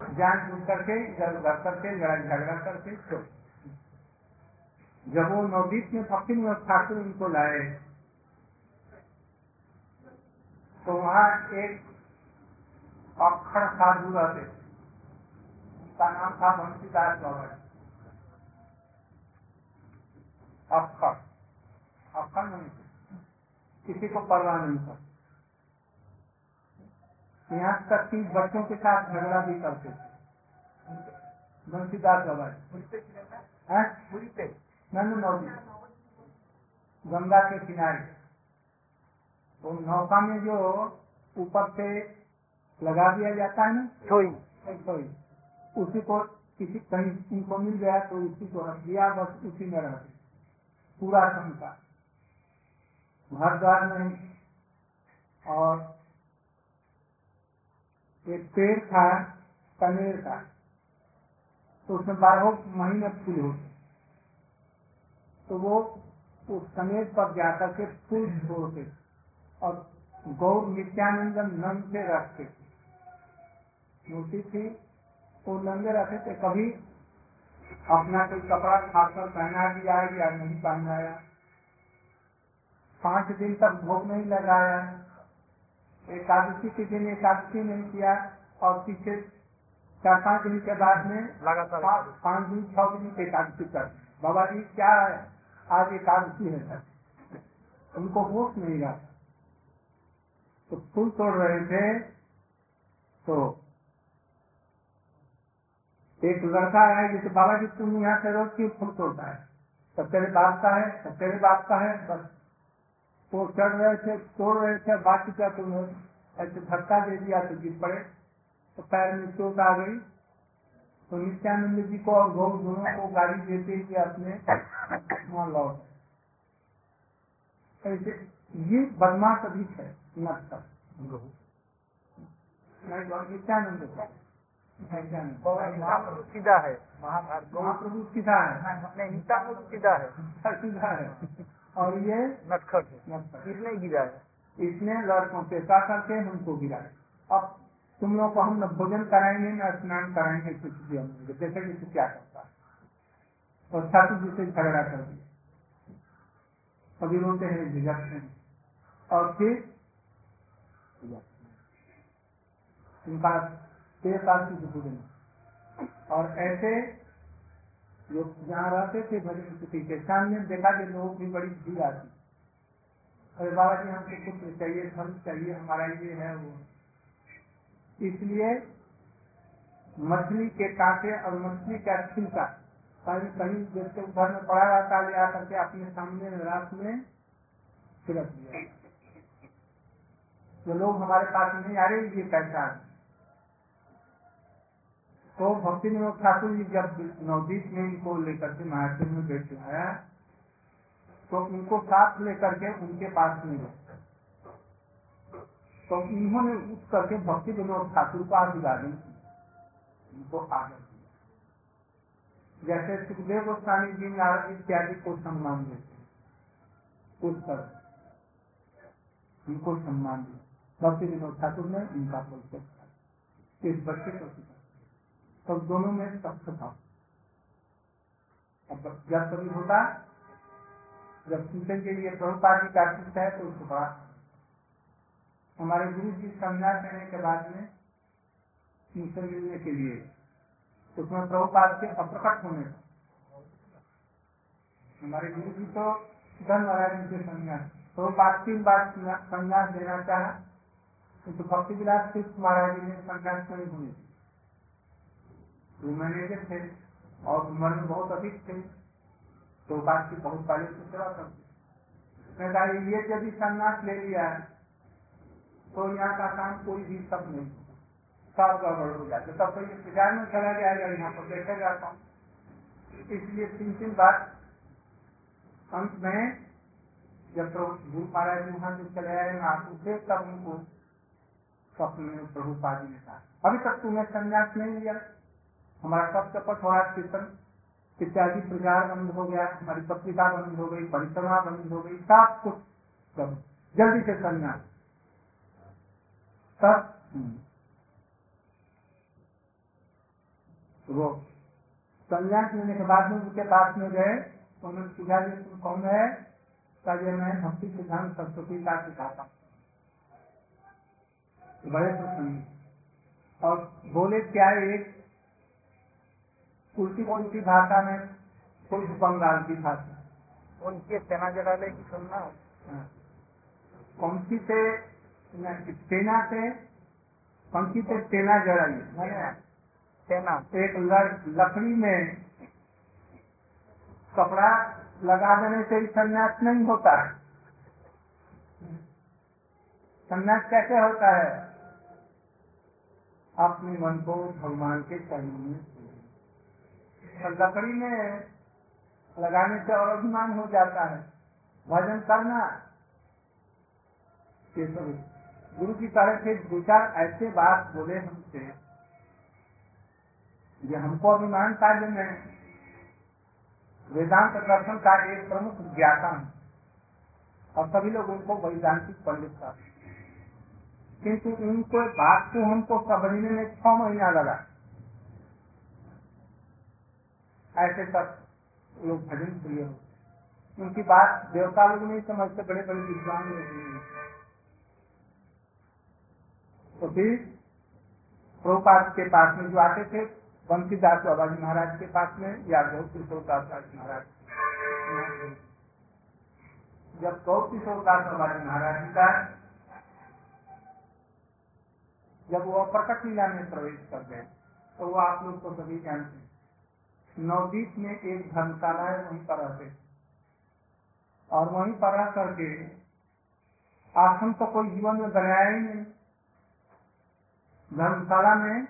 जान बुझ करके इधर उधर करके, लड़ाई झगड़ा करके तो जब वो नवदीप में भक्ति विनोद ठाकुर उनको लाए तो वहाँ एक अक्षर साधु रहते उनका नाम था बंशीदास बाबा अक्षर। अक्षर नहीं किसी को परवाह नहीं था। यहाँ तक कि बच्चों के साथ झगड़ा भी करते थे। बाबा नंद नौजी गंगा के किनारे। तो नौका में जो ऊपर से लगा दिया जाता है ना? उसी को किसी कहीं उनको मिल गया तो उसी को रख दिया बस उसी में रहते पूरा का घर द्वार में और एक पेड़ था कनेर का। तो उसमें बारह महीने फूल होते तो वो उस कनेर पर जाकर के फूल छोड़ते और गौर नित्यानंद नंद से रखते थे। मूर्ति थी, वो नंगे रखे थे, कभी अपना कोई कपड़ा खाकर पहना दिया या नहीं पहनाया। पाँच दिन तक भोग नहीं लगाया। एकादशी के दिन एकादशी नहीं किया और पीछे चार पाँच दिन के बाद में लगातार पाँच दिन छह दिन एकादशी कर। बाबा जी क्या है? आज एकादशी है सर। उनको होश नहीं रहा। तो फूल तोड़ रहे थे तो एक लड़का आया जैसे बाबा जी तुम यहाँ से रोज क्यों फूल तोड़ता है? सब तेरे बाप का है सब तेरे बाप का है बस। वो चढ़ रहे थे तोड़ रहे थे बाकी क्या तुम्हें ऐसे धक्का दे दिया तो गिर पड़े। तो पैर में चोट आ गई। तो नित्यानंद जी को और गौ दोनों को गाड़ी देते हुए अपने वहाँ लौट ऐसे ये बदमाश अधिक है नक्सर नित्यानंद महाप्रभु सीधा है महाप्रभु है। सीधा है। सीधा है। और ये नटखट है इसने गिरा है। इसने लड़कों से क्या करके हमको गिराया अब तुम लोग को हम न भोजन कराएँगे न, स्नान कराएँगे, कुछ भी हम जैसे जैसे क्या करता है। और ठाकुर जी से झगड़ा कर दिया। कभी रोते हैं झिझकते हैं। और फिर उनका देर काल की भोजन और ऐसे जो जहाँ रहते थे भजन कुटी के, सामने देखा कि लोगों की बड़ी भीड़ आती। अरे बाबा जी, हमको कुछ चाहिए, फल चाहिए, हमारा ये है, वो। इसलिए मछली के कांटे और मछली का छिलका, कहीं कहीं जैसे घर में पड़ा रहता, ले आकर के अपने सामने रात में छिड़क दिया। जो लोग हमारे पास नहीं आ रहे, ये है तो भक्ति विनोद ठाकुर जी जब नवदीप में इनको लेकर के महाराष्ट्र में बैठे हैं तो उनको साथ लेकर के उनके पास में गए। तो उन्होंने उठ करके भक्ति विनोद ठाकुर को आशीर्वादी उनको आदर दिया। जैसे सुखदेव गोस्वामी जी नारद इत्यादि को सम्मान देते उस पर उनको सम्मान दिया। भक्ति विनोद ठाकुर ने उनका परिचय इस बच्चे को सिखा तो दोनों में सख्त था। अब जब कभी होता, जब पूछेंगे ये प्रभुपाद जी का शिष्य है तो उसको बड़ा हमारे गुरु जी संन्यास लेने के बाद में उनसे मिलने के लिए उसमें प्रभुपाद के अप्रकट होने का। हमारे गुरु जी तो धन महाराज जी के संन्यास, प्रभुपाद तीन बार संन्यास देना चाहा तो भक्ति विलास तीर्थ महाराज जी ने संन्यास नहीं होने दी वो मैनेजर थे और उम्र में बहुत अधिक थे। तो बात की बहुत पहले से सेवा करते मैं कहा, ये यदि संन्यास ले लिया तो यहाँ का काम कोई भी सब नहीं सब गड़बड़ हो जाते तब तो ये प्रचार में चला जाएगा, यहाँ पर देखा जाता हूँ। इसलिए तीन तीन बार अंत में जब तो गुरु महाराज जी वहाँ से चले आए ना उठे तब उनको स्वप्न में प्रभुपाद जी ने कहा, अभी तक तुमने संन्यास नहीं लिया। हमारा सब चपट हो रहा कीर्तन इत्यादि प्रचार बंद हो गया, हमारी पत्रिका बंद हो गई, परिक्रमा बंद हो गई, सब कुछ सब जल्दी से संन्यास सब तो वो संन्यास लेने के बाद में उनके पास में गए तो उन्होंने पूछा कि तुम कौन है? कहा मैं भक्ति सिद्धांत सरस्वती का सिखाता तो बड़े प्रसन्न और बोले, क्या एक उल्टी उल्टी भाषा में? कुछ बंगाल की भाषा। उनके सेना जड़ाले की सुनना कौन सी से सेना से कौन सी से सेना जड़ाई सेना। एक लकड़ी में कपड़ा लगा देने से ही संन्यास नहीं होता। है संन्यास कैसे होता है? अपने मन को भगवान के चरणों में लकड़ी में लगाने से और अभिमान हो जाता है। भजन करना। गुरु की तरह रहे थे दो चार ऐसे बात बोले हमसे ये हमको अभिमान कार्य में वेदांत दर्शन का एक प्रमुख ज्ञाता हूँ और सभी लोग उनको वैदांतिक पंडित का किंतु उनको बात को हमको समझने में छह महीना लगा। ऐसे सब लोग भजन प्रिय हो। उनकी बात देवता लोग नहीं समझते, बड़े बड़े विद्वान लोग तो फिर प्रभुपाद के पास में जो आते थे बंसीदास बाबा जी महाराज के पास में, या गौ किशोर दास महाराज जब गौ किशोर दास बाबा महाराज जी का, जब वो प्रकट लीला में प्रवेश कर गए तो वो आप लोग को सभी जानते हैं। नवदीप में एक धर्मशाला है वहीं पर रहते। और वहीं पर रह करके आश्रम तो कोई जीवन में बनाया ही नहीं। धर्मशाला में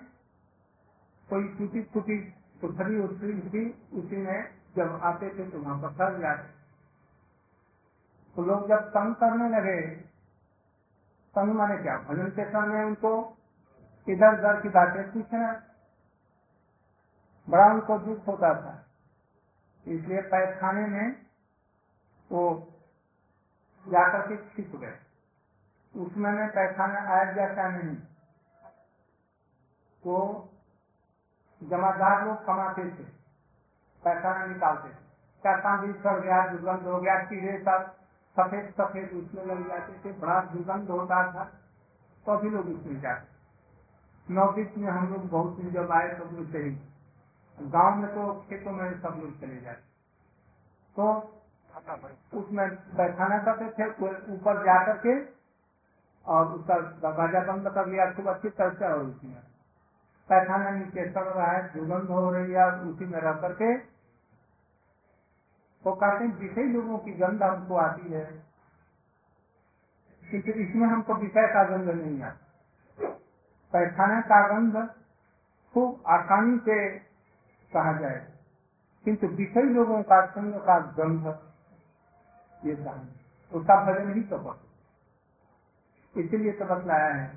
कोई टूटी फूटी पुथरी उतरी थी, उसी में जब आते थे तो वहाँ पर ठहर जाते तो लोग जब तंग करने लगे, तंग माने क्या? भजन के समय उनको इधर उधर की बातें पूछना। बड़ा उनको दुख होता था। इसलिए पैखाने में वो जाकर के छिप गए। उसमें में पैखाना आया जाता नहीं? तो जमादार लोग कमाते थे पैखाना निकालते थे। पैसा भी सड़ गया, दुर्गंध हो गया कीड़े सब सफ़ेद सफ़ेद उसमें लग जाते थे, बड़ा दुर्गंध होता था। तो अभी लोग उसमें जाते। नौदिक में हम लोग बहुत दिन जब आए तो चले गाँव में तो खेतों में सब लोग चले जाते तो उसमें पैखाना करते थे ऊपर जा करके और उसका दरवाज़ा बंद कर लिया। खूब अच्छी से और उसमें पैखाना नीचे सड़ रहा है, दुर्गंध हो रही है, उसी में रह करके। वो कहते हैं विषय लोगों की गंध हमको आती है किंतु इसमें हमको विषय का गंध नहीं आता। पैखाना का गंध खूब आसानी से कहा जाए। किंतु विषय लोगों का संग का गंध ये कहा उसका भजन ही तो पड़ो इसीलिए तो बतलाया है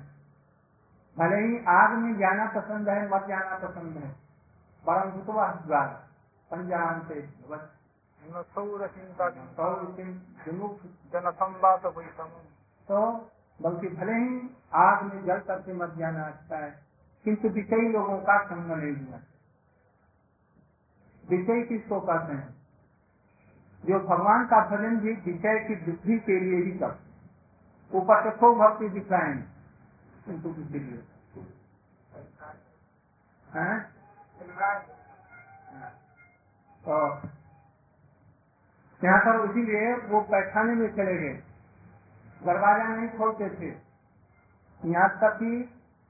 भले ही आग में जाना पसंद है मत जाना पसंद है परम भूतवा द्वार पंजान से बस तो बल्कि भले ही आग में जल करके मत जाना अच्छा है किंतु विषयी लोगों का संग नहीं हुआ। विषय किसको कहते हैं? जो भगवान का भजन भी विषय की वृद्धि के लिए ही करते ऊपर से खूब भक्ति दिखाएँगे किंतु किसी लिए। तो यहाँ पर इसीलिए वो पैखाने में चले गए। दरवाज़ा नहीं खोलते थे। यहाँ तक कि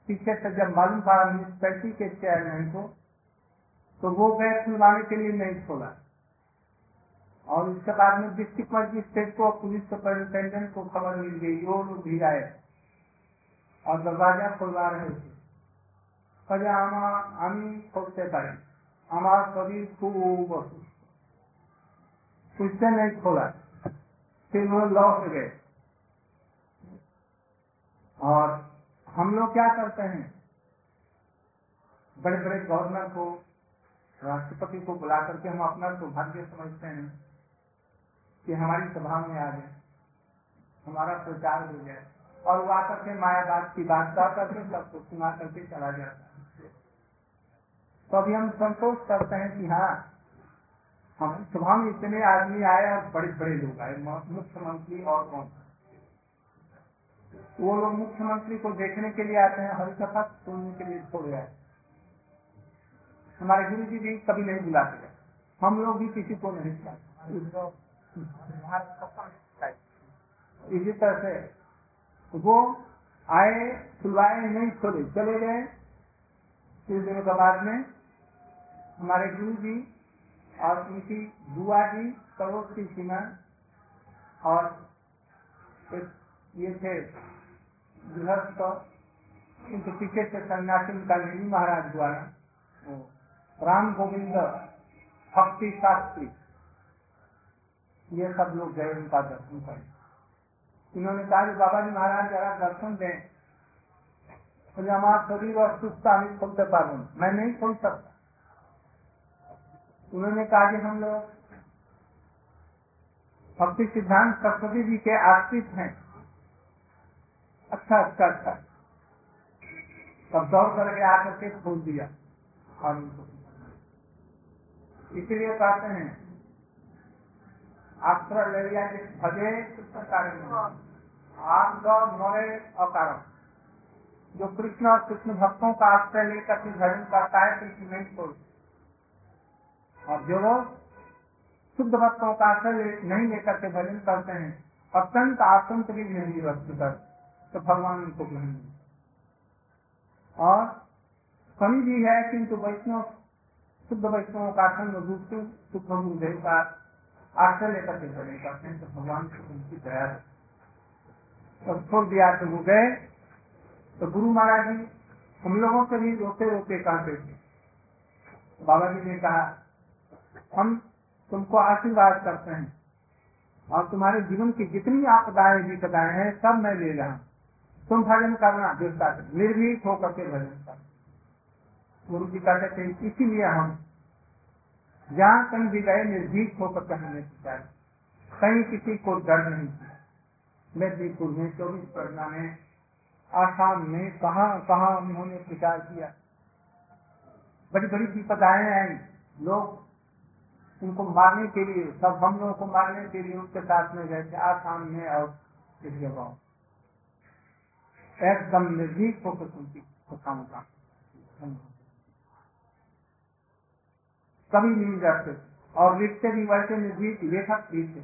पीछे से जब मालूम पड़ा म्यूनिसपैलिटी के चेयरमैन को तो वो गए खुलवाने के लिए नहीं खोला और उसके बाद में डिस्ट्रिक्ट मजिस्ट्रेट को पुलिस सुपरिंटेंडेंट को खबर मिल गई वो लोग भी आए और दरवाजा खुलवा रहे थे कहे आमा আমি করতে পারি আমার শরীর খুব অসুস্থ उससे नहीं खोला फिर वो लौट गए और हम लोग क्या करते हैं बड़े बड़े गवर्नर को राष्ट्रपति को बुला करके हम अपना सौभाग्य समझते हैं कि हमारी सभा में आ गए, हमारा प्रचार हो जाए और वो आकर के मायाबाद की बात कर करके सबको सुना करके चला जाता है। तो अभी हम संतोष करते हैं कि हाँ हम सभा में इतने आदमी आए और बड़े बड़े लोग आए। मुख्यमंत्री और कौन? वो लोग मुख्यमंत्री को देखने के लिए आते हैं हरी कथा सुनने के लिए छोड़ गए हमारे गुरु जी भी कभी नहीं बुलाते हम लोग भी किसी को नहीं इसी तरह से वो आए सुलवाए नहीं खोले चले गए। कुछ दिनों के बाद में हमारे गुरु जी और उनकी बुआ जी पड़ोस की सीमा और एक ये थे गृहस्थ, इनके पीछे से सन्यासी नेमी महाराज द्वारा। राम गोविंद भक्ति शास्त्री। ये सब लोग गए उनका दर्शन करें इन्होंने कहा कि बाबा जी महाराज जरा दर्शन दें। हमारा शरीर और सुस्ता नहीं खोलते पारूँ मैं नहीं खोल सकता। उन्होंने कहा कि हम लोग भक्ति सिद्धांत सरस्वती जी के आश्रित हैं। अच्छा अच्छा अच्छा। तब दौड़ करके आकर के खोल दिया। और इसीलिए कहते हैं, आश्रय ले लिया कि भजे आप मरे जो कृष्ण और कृष्ण भक्तों का आश्रय लेकर के भजन करता है, कृष्ण नहीं छोड़ और जो लोग शुद्ध भक्तों का आश्रय नहीं लेकर के भजन करते हैं, अत्यंत आतंक भी नहीं वस्तु कर तो भगवान उनको ग्रहण और कमी भी है, किंतु वैष्णव शुद्ध वैष्णव का संग दूसरे सुखम देव का आश्रय लेकर के भजन करते हैं तो भगवान को उनकी दया और छोड़ दिया तो वो गए। तो गुरु महाराज जी, हम लोगों से भी रोते रोते कहते थे। बाबा जी ने कहा, हम तुमको आशीर्वाद करते हैं। और तुम्हारे जीवन की जितनी आपदाएँ विपदाएँ हैं, सब मैं ले रहा हूँ। तुम भजन करना, देवता निर्भीक होकर के भजन करना। गुरु जी का कहते थे, इसीलिए हम जहाँ कहीं भी गए, निर्भीक होकर के हमने सिखाया कहीं किसी को डर नहीं किया मेदनीपुर में चौबीस परगना में आसाम में कहा कहा उन्होंने प्रचार किया। बड़ी बड़ी विपदाएँ आई। लोग उनको मारने के लिए, सब हम लोगों को मारने के लिए उनके साथ में गए थे, आसाम में और इस जगह। एकदम निर्भीक होकर उनकी कथाओं का कभी नहीं जाते। और लिखते भी वैसे निर्भीक लेखक भी थे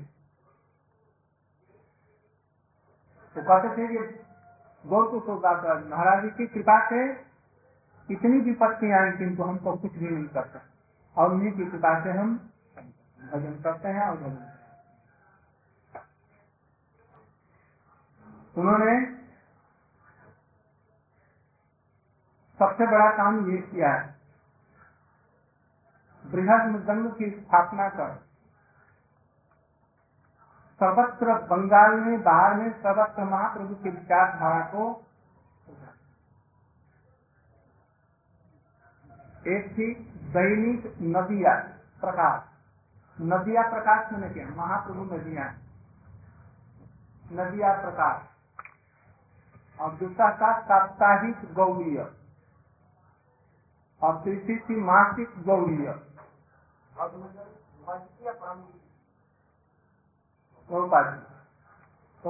तो कहते थे कि गौर को महाराज जी की कृपा से इतनी विपत्ति आई किंतु हमको कुछ भी नहीं करता। और उन्हीं की कृपा से हम भजन करते हैं और भजन उन्होंने सबसे बड़ा काम ये किया है। बृहद मृदंग की स्थापना कर। सर्वत्र बंगाल में, बाहर में सर्वत्र महाप्रभु की विचारधारा को एक थी दैनिक नदिया प्रकाश। नदिया प्रकाश मैंने क्या, महाप्रभु नदिया। नदिया प्रकाश। और दूसरा था साप्ताहिक गौरीय और तीसरी थी मासिक गौरीय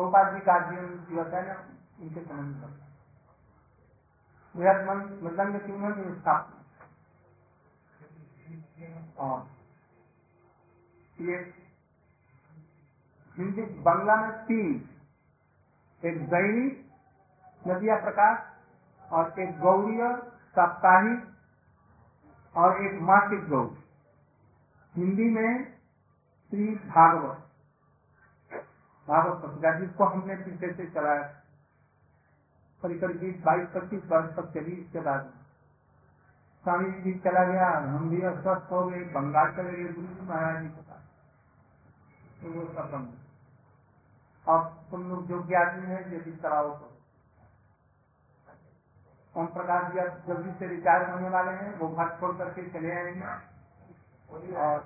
जी जी का जीवन दिवस है ना संबंध में स्थापना और ये हिंदी, बांग्ला में तीन। एक दैनिक नदिया प्रकाश, और एक गौरीय साप्ताहिक, और एक मासिक गौर। हिंदी में श्री भागवत भागवत पत्रिका, जिसको हमने पीछे से चलाया करीब करीब बीस, बाईस, पच्चीस वर्ष तक चली इसके बाद। स्वामी जी चला गया, हम भी अस्वस्थ हो गए, बंगाल चले गए, गुरु जी महाराज जी के पास। तो वो अब तुम लोग जो आदमी है यदि चलाओ तो। ओम प्रकाश जी अब जल्दी से रिटायर होने वाले हैं, वो घर छोड़ करके चले आएँगे। और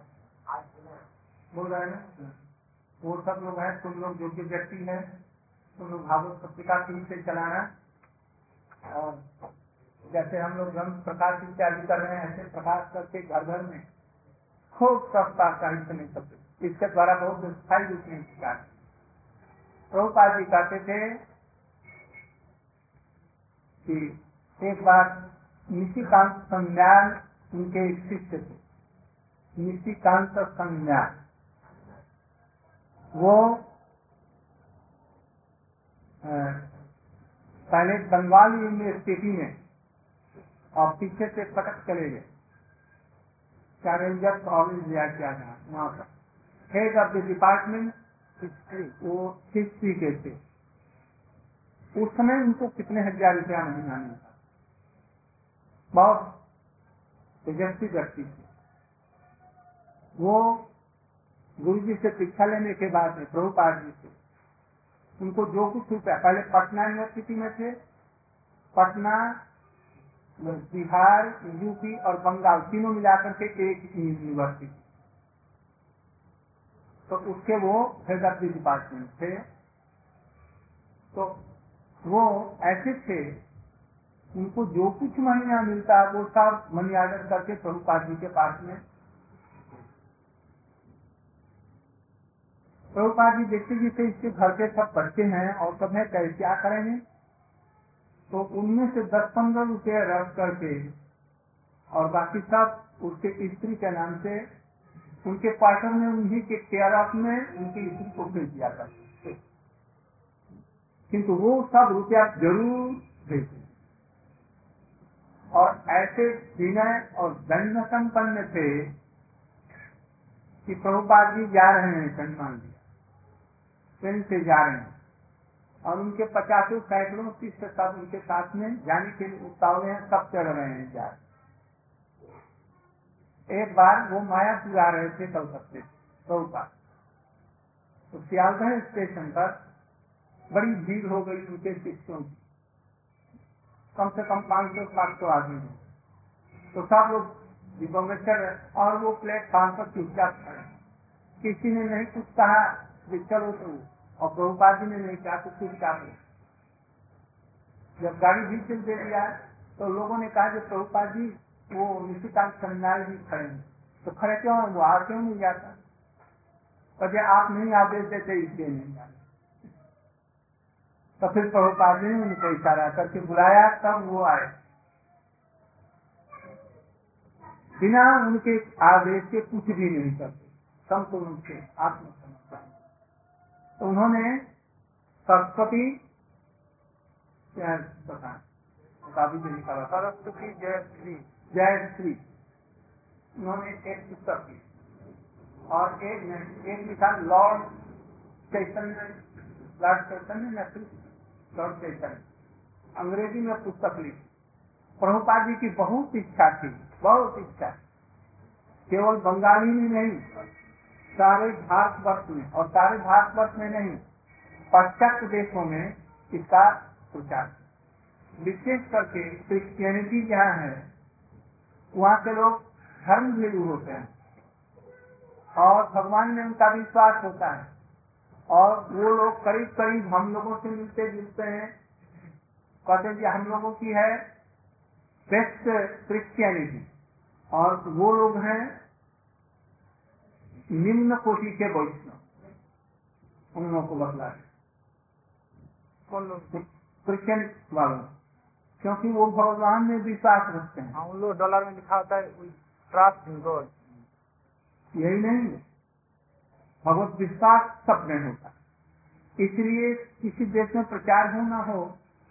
बोल रहे हैं वो सब लोग हैं तुम लोग योग्य व्यक्ति है तुम लोग भागवत पत्रिका ठीक से चलाना। और जैसे हम लोग ग्रंथ प्रकाश इत्यादि कर रहे हैं ऐसे प्रकाश करके घर घर में खूब सस्ता साहित्य नहीं सकते इसके द्वारा बहुत स्थायी रूप में शिकार प्रभुपाद जी कहते थे कि एक बार निशिकांत संज्ञान उनके एक शिष्य थे। निशिकांत संज्ञान वो पहले बंगाल यूनिवर्सिटी में और पीछे से पटक चले गए। चैलेंजर कॉलेज या क्या था, वहाँ पर head of the department history वो हिस्ट्री के थे। उस समय उनको कितने हज़ार रुपया महीना मिलता। बहुत तेजस्वी व्यक्ति थे। वो गुरु जी से शिक्षा लेने के बाद में, प्रभुपाद जी से, उनको जो कुछ रुपया, पहले पटना यूनिवर्सिटी में थे, पटना, बिहार यूपी और बंगाल, तीनों मिलाकर के एक यूनिवर्सिटी तो उसके वो हेड ऑफ़ डिपार्टमेंट थे। तो वो ऐसे थे, उनको जो कुछ महीना मिलता, वो सब मनी ऑर्डर करके प्रभुपाद जी के पास में प्रभुपाद जी देखते जिससे इसके घर के सब बच्चे हैं और सब है कैसे क्या करेंगे? तो उनमें से दस पंद्रह रुपये रख करके और बाकी सब उसके स्त्री के नाम से उनके पार्टनर में, उन्हीं के केयर ऑफ़ में उनकी स्त्री को भेज दिया करते किंतु वो सब रुपया ज़रूर देते और ऐसे विनय और दंड संपन्न थे कि प्रभुपाद जी जा रहे हैं सन्मान लिया ट्रेन से जा रहे हैं। और उनके पचासों सैकड़ों शिष्य सब उनके साथ में जाने के लिए उतावले हैं, सब चढ़ रहे हैं जा एक बार वो मायापुर आ रहे थे कलकत्ते प्रभुपाद तो सियालदह स्टेशन पर बड़ी भीड़ हो गई उनके शिष्यों की। कम से कम पाँच सौ, सात सौ आदमी है। तो सब लोग डिब्बों में चढ़ रहे और वो प्लेटफॉर्म पर चुपचाप खड़े किसी ने नहीं कुछ कहा चलो तो और प्रभुपाद जी ने नहीं कहा तो कुछ कहा जब गाड़ी भी चल दे दिया तो लोगों ने कहा कि प्रभुपाद जी, वो निशिकांत संन्याय जी खड़े हैं। तो खड़े क्यों वो आ क्यों नहीं जाता? कभी आप नहीं आदेश देते इसलिए नहीं तो फिर प्रभुपाद जी ने उनको इशारा करके बुलाया, तब वो आए। बिना उनके आदेश के कुछ भी नहीं करते। संपूर्ण रूप से आत्मसमर्पण तो उन्होंने सरस्वती काफ़ी से निकाला सरस्वती जयश्री जयश्री उन्होंने एक पुस्तक की और एक एक लिखा lord Chaitanya lord Chaitanya lord Chaitanya. अंग्रेज़ी में पुस्तक लिखी प्रभुपाद जी की बहुत इच्छा थी बहुत इच्छा। केवल बंगाली में नहीं सारे भारतवर्ष में, और सारे भारतवर्ष में नहीं, पाश्चात्य देशों में इसका प्रचार विशेष करके क्रिश्चियनिटी जहाँ है, वहाँ के लोग धर्म भीरू होते हैं, और भगवान में उनका विश्वास होता है, और वो लोग करीब करीब हम लोगों से मिलते जुलते हैं। कहते जी हम लोगों की है बेस्ट क्रिश्चियनिटी और वो लोग हैं निम्न कोटि के वैष्णव उन लोगों को बतला कौन लोग क्रिश्चियन वालों क्योंकि वो भगवान में विश्वास रखते हैं हाँ उन लोग डॉलर में लिखा होता है ट्रस्ट इन गॉड यही नहीं भगवत विश्वास सब में होता है इसलिए किसी देश में प्रचार हो ना हो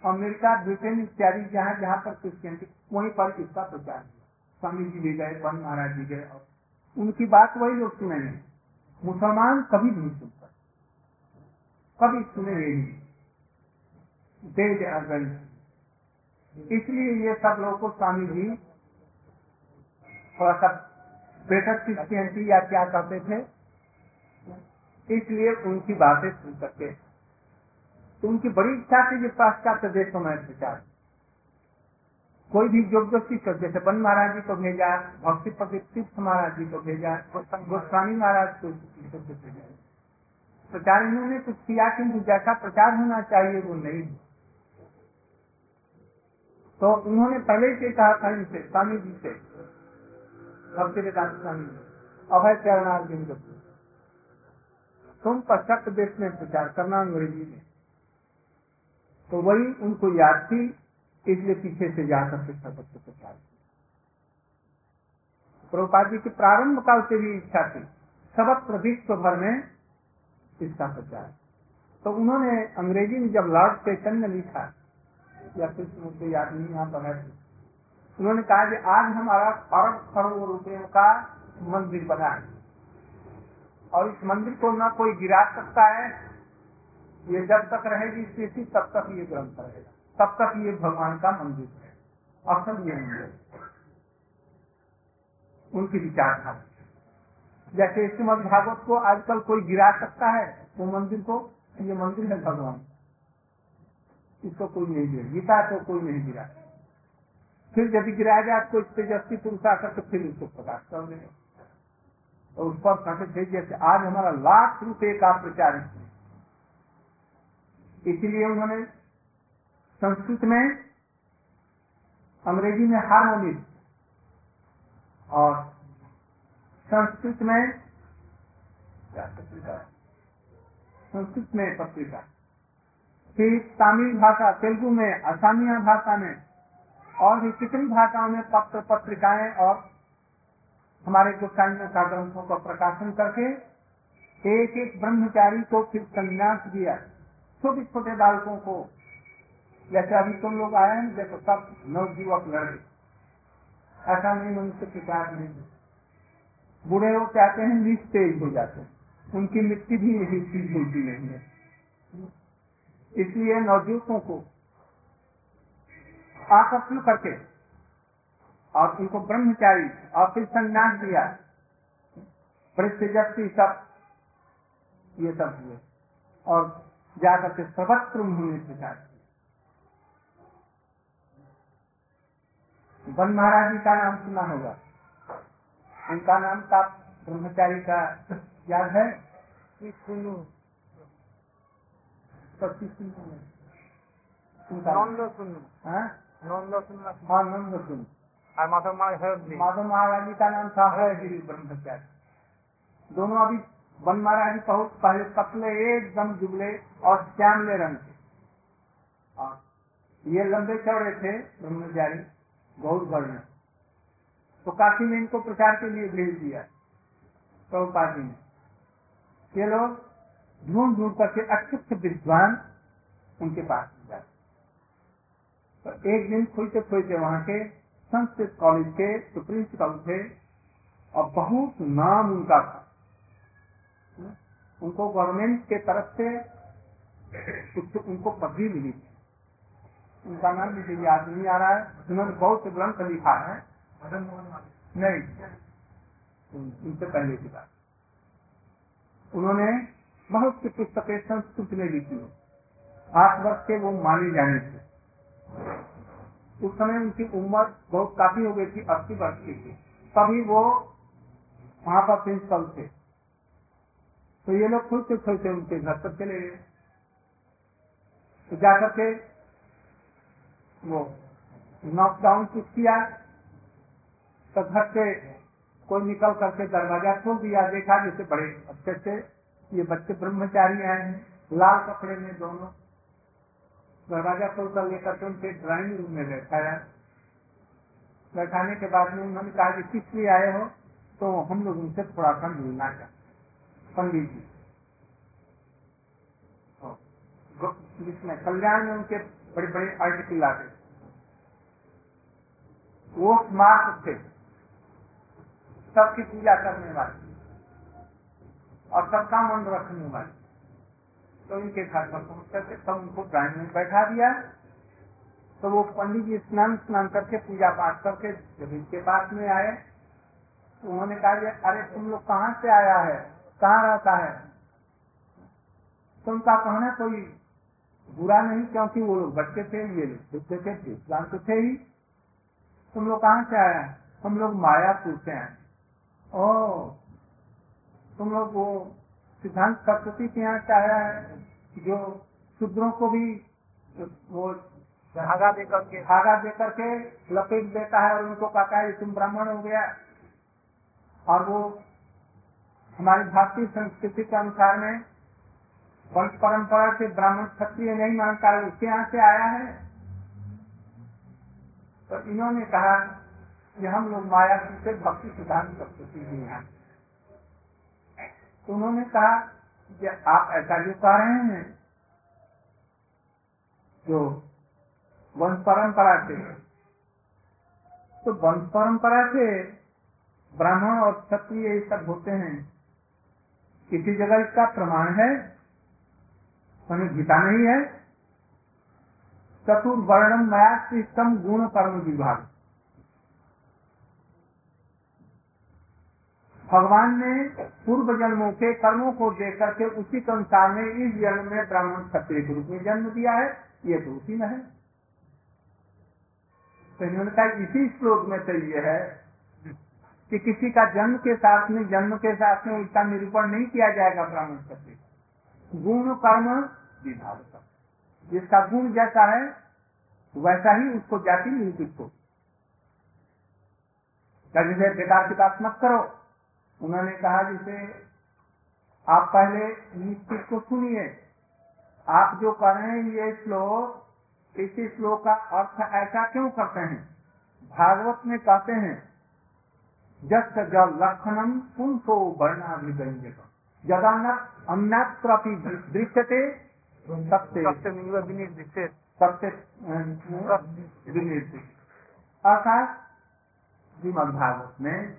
अमेरिका ब्रिटेन इत्यादि जहाँ जहाँ पर क्रिश्चियनिटी वहीं पर इसका प्रचार हुआ स्वामी जी भी गए वन महाराज जी गए और उनकी बात वही लोग सुनेंगे मुसलमान कभी नहीं सुनता। कभी सुनेंगे नहीं। दे अगल इसलिए ये सब लोगों को स्वामी जी थोड़ा सा बेटर क्रिश्चियनिटी या क्या कहते थे, इसलिए उनकी बातें सुन सकते उनकी बड़ी इच्छा थी कि पाश्चात्य देशों में प्रचार कोई भी योग्य शिक्षक जैसे बन महाराज जी को भेजा, भक्ति तीर्थ महाराज जी को भेजा, गोस्वामी महाराज को भेजा प्रचार इन्होंने कुछ किया किंतु जैसा प्रचार होना चाहिए, वो नहीं। तो उन्होंने पहले से कहा था इनसे स्वामी जी से, भक्ति वेदांत स्वामी अभय चरणार्जुन तुम पश्चात देश में प्रचार करना अंग्रेज़ी में। तो वही उनको याद थी इसलिए पीछे से जाकर के सबक को प्रचार प्रभुपाद जी की प्रारंभ काल से भी इच्छा थी। सबक विश्व भर में इसका प्रचार। तो उन्होंने अंग्रेज़ी में जब लॉर्ड चैतन्य लिखा, या कुछ मुझे याद नहीं, यहाँ पर है। उन्होंने कहा कि आज हमारा अरब करोड़ रुपयों का मंदिर बना है और इस मंदिर को न कोई गिरा सकता है। ये जब तक रहेगी स्थिति, तब तक ये ग्रंथ रहेगा। तब तक ये भगवान का मंदिर है। असल ये मंदिर उनकी विचारधारा। जैसे श्रीमद भागवत को आजकल कोई गिरा सकता है, वो मंदिर को, ये मंदिर है भगवान। इसको कोई नहीं गिरा। गीता को कोई नहीं गिरा। फिर यदि गिराया जाए तो तेजस्वी पुरुष आकर तो फिर उसको प्रकाश कर देगा। तो उस पर संकट थे जैसे आज हमारा लाख रुपए का प्रचार इसलिए उन्होंने संस्कृत में, अंग्रेज़ी में हारमोनिस्ट और संस्कृत में संस्कृत में पत्रिका। फिर तमिल भाषा, तेलुगु में, असामिया भाषा में, और भी कितनी भाषाओं में पत्र, पत्रिकाएँ और हमारे गोसाइयों का ग्रंथों का प्रकाशन करके एक एक ब्रह्मचारी को फिर संन्यास दिया। छोटे छोटे बालकों को जैसे अभी तुम लोग आए हैं, देखो सब नवजीवक लड़के ऐसा नहीं मनुष्य प्रकार नहीं बूढ़े हो चाहते हैं निस्तेज हो जाते हैं। उनकी मिट्टी भी यही चीज़ होती नहीं है। इसलिए नवजुवकों को आकर्षण करके और उनको ब्रह्मचारी और फिर संन्यास दिया तेजस्वी सब ये सब हुए। और जाकर के सर्वत्र उन्होंने प्रचार किया वन महाराज जी का नाम सुना होगा। उनका नाम का ब्रह्मचारी का याद है? माधव महाराज जी का नाम था है गिरी ब्रह्मचारी। दोनों अभी वन महाराज जी बहुत पहले पतले एकदम दुबले और श्यामले रंग थे और ये लंबे चौड़े थे ब्रह्मचारी। बहुत बड़े तो काशी में इनको प्रचार के लिए भेज दिया प्रभुपाद जी ने। ये लोग ढूंढ ढूंढ करके अच्छे विद्वान उनके पास जाते तो एक दिन खोजते खोजते वहाँ के संस्कृत कॉलेज के जो प्रिंसिपल थे और बहुत नाम उनका था। उनको गवर्नमेंट के तरफ़ से उनको पदवी मिली थी। उनका नाम मुझे याद नहीं आ रहा है। उन्होंने बहुत ग्रंथ लिखा है। नहीं। उनसे पहले की बात। उन्होंने बहुत सी पुस्तकें संस्कृत में लिखी आठ वर्ष के वो माने जाने थे। उस समय उनकी उम्र बहुत काफ़ी हो गई थी, अस्सी वर्ष की थी। तभी वो वहाँ पर प्रिंसिपल थे। तो ये लोग खुद से खुद से उनके घर पर चले गए। तो जाकर के वो नॉकडाउन कुछ किया? तो घर से कोई निकल करके दरवाज़ा खोल दिया, देखा जैसे बड़े अच्छे से ये बच्चे ब्रह्मचारी आए हैं, लाल कपड़े में दोनों। दरवाज़ा खोल कर लेकर के उनके ड्राइंग रूम में बैठाया। बैठाने के बाद में उन्होंने कहा कि किस लिए आए हो? तो हम लोग उनसे थोड़ा सा मिलना चाहते पंडित जी। जिसमें कल्याण में उनके बड़े बड़े आर्टिकल आते वो स्मार्ट थे। सबकी पूजा करने वाले। और सबका मन रखने वाले। तो इनके घर पर पहुँच करके तब उनको ड्राइंग में बैठा दिया। तो वो पंडित जी स्नान स्नान करके पूजा पाठ करके जब इनके पास में आए तो उन्होंने कहा अरे, तुम लोग कहाँ से आया है? कहाँ रहता है? तुमका उनका कहना कोई बुरा नहीं, क्योंकि वो लोग बच्चे थे, ये लोग थे विद्वान तो थे ही। तुम लोग कहाँ से आया हम लोग मायापुर से आए ओ, तुम लोग वो सिद्धांत सरस्वती के यहाँ से आया है, जो शूद्रों को भी, वो धागा देकर के, धागा दे करके लपेट देता है और उनको कहता है तुम ब्राह्मण हो गया। और वो हमारी भारतीय संस्कृति के अनुसार में वंश परंपरा से ब्राह्मण क्षत्रिय नहीं मानता है उसके यहाँ से आया है। तो इन्होंने कहा कि हम लोग माया से भक्ति सिद्धांत संस्कृति भी हैं। तो उन्होंने कहा कि आप ऐसा जो कह रहे हैं? जो वंश परंपरा से। तो वंश परंपरा से ब्राह्मण और क्षत्रिय ये सब होते हैं। किसी जगह इसका प्रमाण है? हमें गीता नहीं है। चतुर्वर्णम मया सिस्टम गुण कर्म विभाग। भगवान ने पूर्व जन्मों के कर्मों को देख करके उसी अनुसार में इस जन्म में ब्राह्मण क्षत्रिय के रूप में जन्म दिया है। ये तो उसी में है तो इन्होंने कहा, इसी श्लोक में तो ये है कि किसी का जन्म के साथ में, जन्म के साथ में उसका निरूपण नहीं किया जाएगा ब्राह्मण क्षत्रिय। गुण कर्म विभाग जिसका गुण जैसा है, वैसा ही उसको जाति निरूपित हो। जैसे बेकार की बात मत करो। उन्होंने कहा जिसे आप पहले निश्चित को सुनिए। आप जो कर रहे हैं, ये श्लोक, इसी श्लोक का अर्थ ऐसा क्यों करते हैं? भागवत में कहते हैं जस जल लक्षणम पुंसो वर्णाभिगंज जदा अन्यत्र दृश्यते अर्थात श्रीमद भागवत में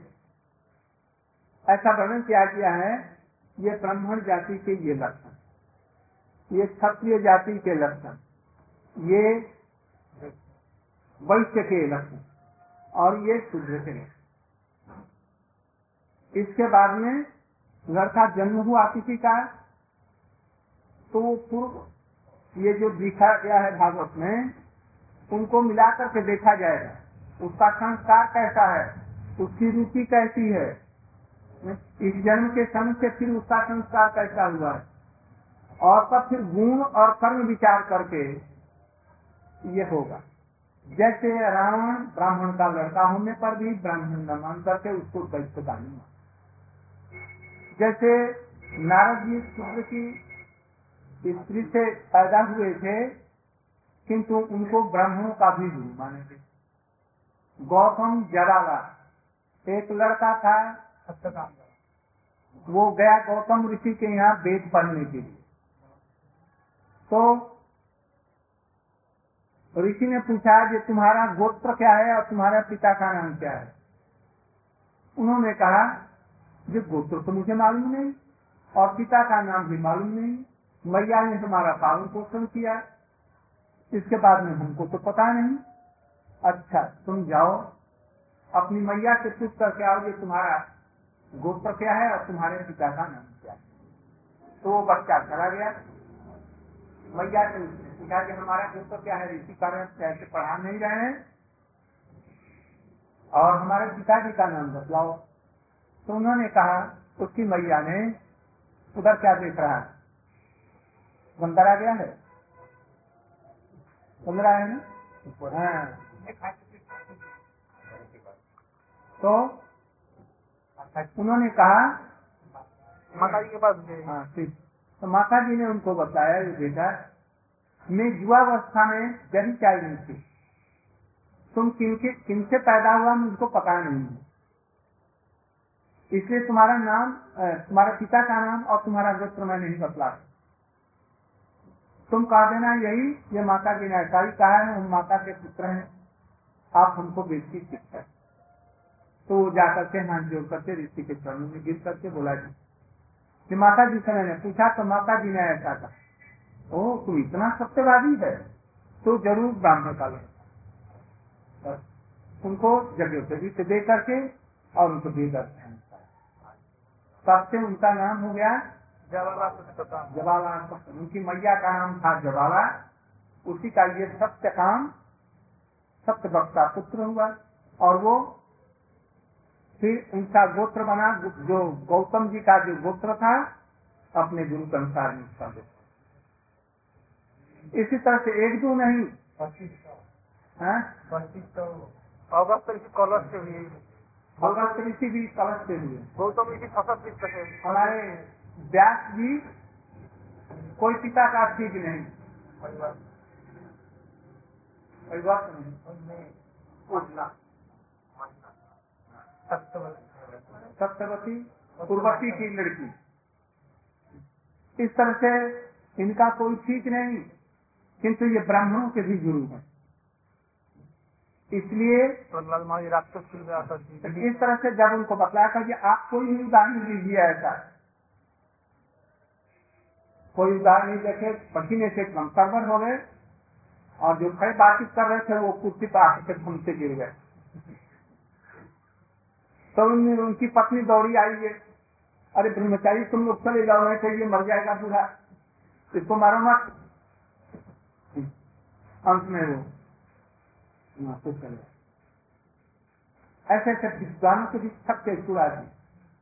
ऐसा वर्णन किया गया है ये ब्राह्मण जाति के ये लक्षण। ये क्षत्रिय जाति के लक्षण। ये वैश्य के लक्षण। और ये शूद्र के लक्षण। इसके बाद में लड़का जन्म हुआ किसी का? तो पूर्व, ये जो दिखा गया है भागवत में, उनको मिलाकर के देखा जाएगा। उसका संस्कार कैसा है? उसकी रुचि कैसी है? इस जन्म के समय से फिर उसका संस्कार कैसा हुआ है? और तब फिर गुण और कर्म विचार करके ये होगा। जैसे रावण, ब्राह्मण का लड़का होने पर भी ब्राह्मण न मान करके उसको दैत्य नहीं जैसे नारद जी शूद्र की स्त्री से पैदा हुए थे, किंतु उनको ब्राह्मणों का भी गुरु माने थे गौतम जराला एक लड़का था, वो गया गौतम ऋषि के यहाँ वेद पढ़ने के लिए। तो ऋषि ने पूछा कि तुम्हारा गोत्र क्या है और तुम्हारा पिता का नाम क्या है? उन्होंने कहा जो गोत्र तो मुझे मालूम नहीं और पिता का नाम भी मालूम नहीं। मैया ने हमारा पालन पोषण किया। इसके बाद में हमको तो पता नहीं। अच्छा तुम जाओ। अपनी मैया से पूछ करके आओ, ये तुम्हारा गोत्र क्या है और तुम्हारे पिता का नाम क्या है। तो वो बच्चा चला गया। मैया से पूछा कि हमारा गोत्र क्या है? इसी कारण कैसे पढ़ा नहीं रहे हैं। और हमारे पिताजी का नाम बतलाओ। तो उन्होंने कहा, उसकी मैया ने उधर क्या देख रहा है? बंदर आ गया है। बंदर आया ना? हाँ। तो उन्होंने कहा माता जी के पास हाँ ठीक। तो माता जी ने उनको बताया बेटा मैं युवावस्था में जरी चाहिए थी तुम किनके किनसे पैदा हुआ मुझको पता नहीं है। इसलिए तुम्हारा नाम तुम्हारे पिता का नाम और तुम्हारा गोत्र मैं नहीं बतला। तुम कह देना यही, ये माता की ने ऐसा ही कहा है हम माता के पुत्र हैं। आप हमको बेटी शिक्षा तो वो जाकर के हाथ जोड़ करके ऋषि के चरणों में गिर करके बोला जी कि माता जी से मैंने पूछा तो माता जी ने ऐसा कहा, ओ, तू इतना सत्यवादी है तो ज़रूर ब्राह्मण का उनको जगह भी दे करके और उनको दे करके तब से उनका नाम हो गया जवाला तो उनकी मैया का नाम था जवाला उसी का ये सत्य काम सत्य का पुत्र हुआ और वो फिर उनका गोत्र बना। जो गौतम जी का जो गोत्र था अपने गुरु के अनुसार गोत्र इसी तरह से एक दो नहीं। हाँ? अगस्त इसी कलश से हुए अगस्त ऋषि भी कलश से हुए। गौतम ऋषि हमारे व्यास जी कोई पिता का ठीक नहीं। कोई बात नहीं सत्यवती उर्वशी की लड़की। इस तरह से इनका कोई ठीक नहीं किंतु ये ब्राह्मणों के भी गुरु हैं। इसलिए इस तरह से जब उनको बतलाया था कि आप कोई भी उदाहरण लीजिए ऐसा कोई उदाहरण नहीं देखे पसीने से एकदम सरवर हो गए और जो खड़े बातचीत कर रहे थे वो कुर्सी पर आके से घूमते गिर गए। तो उन, उनकी पत्नी दौड़ी आई है। अरे ब्रह्मचारी तुम लोग चले जाओ नहीं तो ये मर जाएगा बूढ़ा। इसको मारो मत। अंत में वो ऐसे ऐसे विद्वानों के भी सबके सुरा दी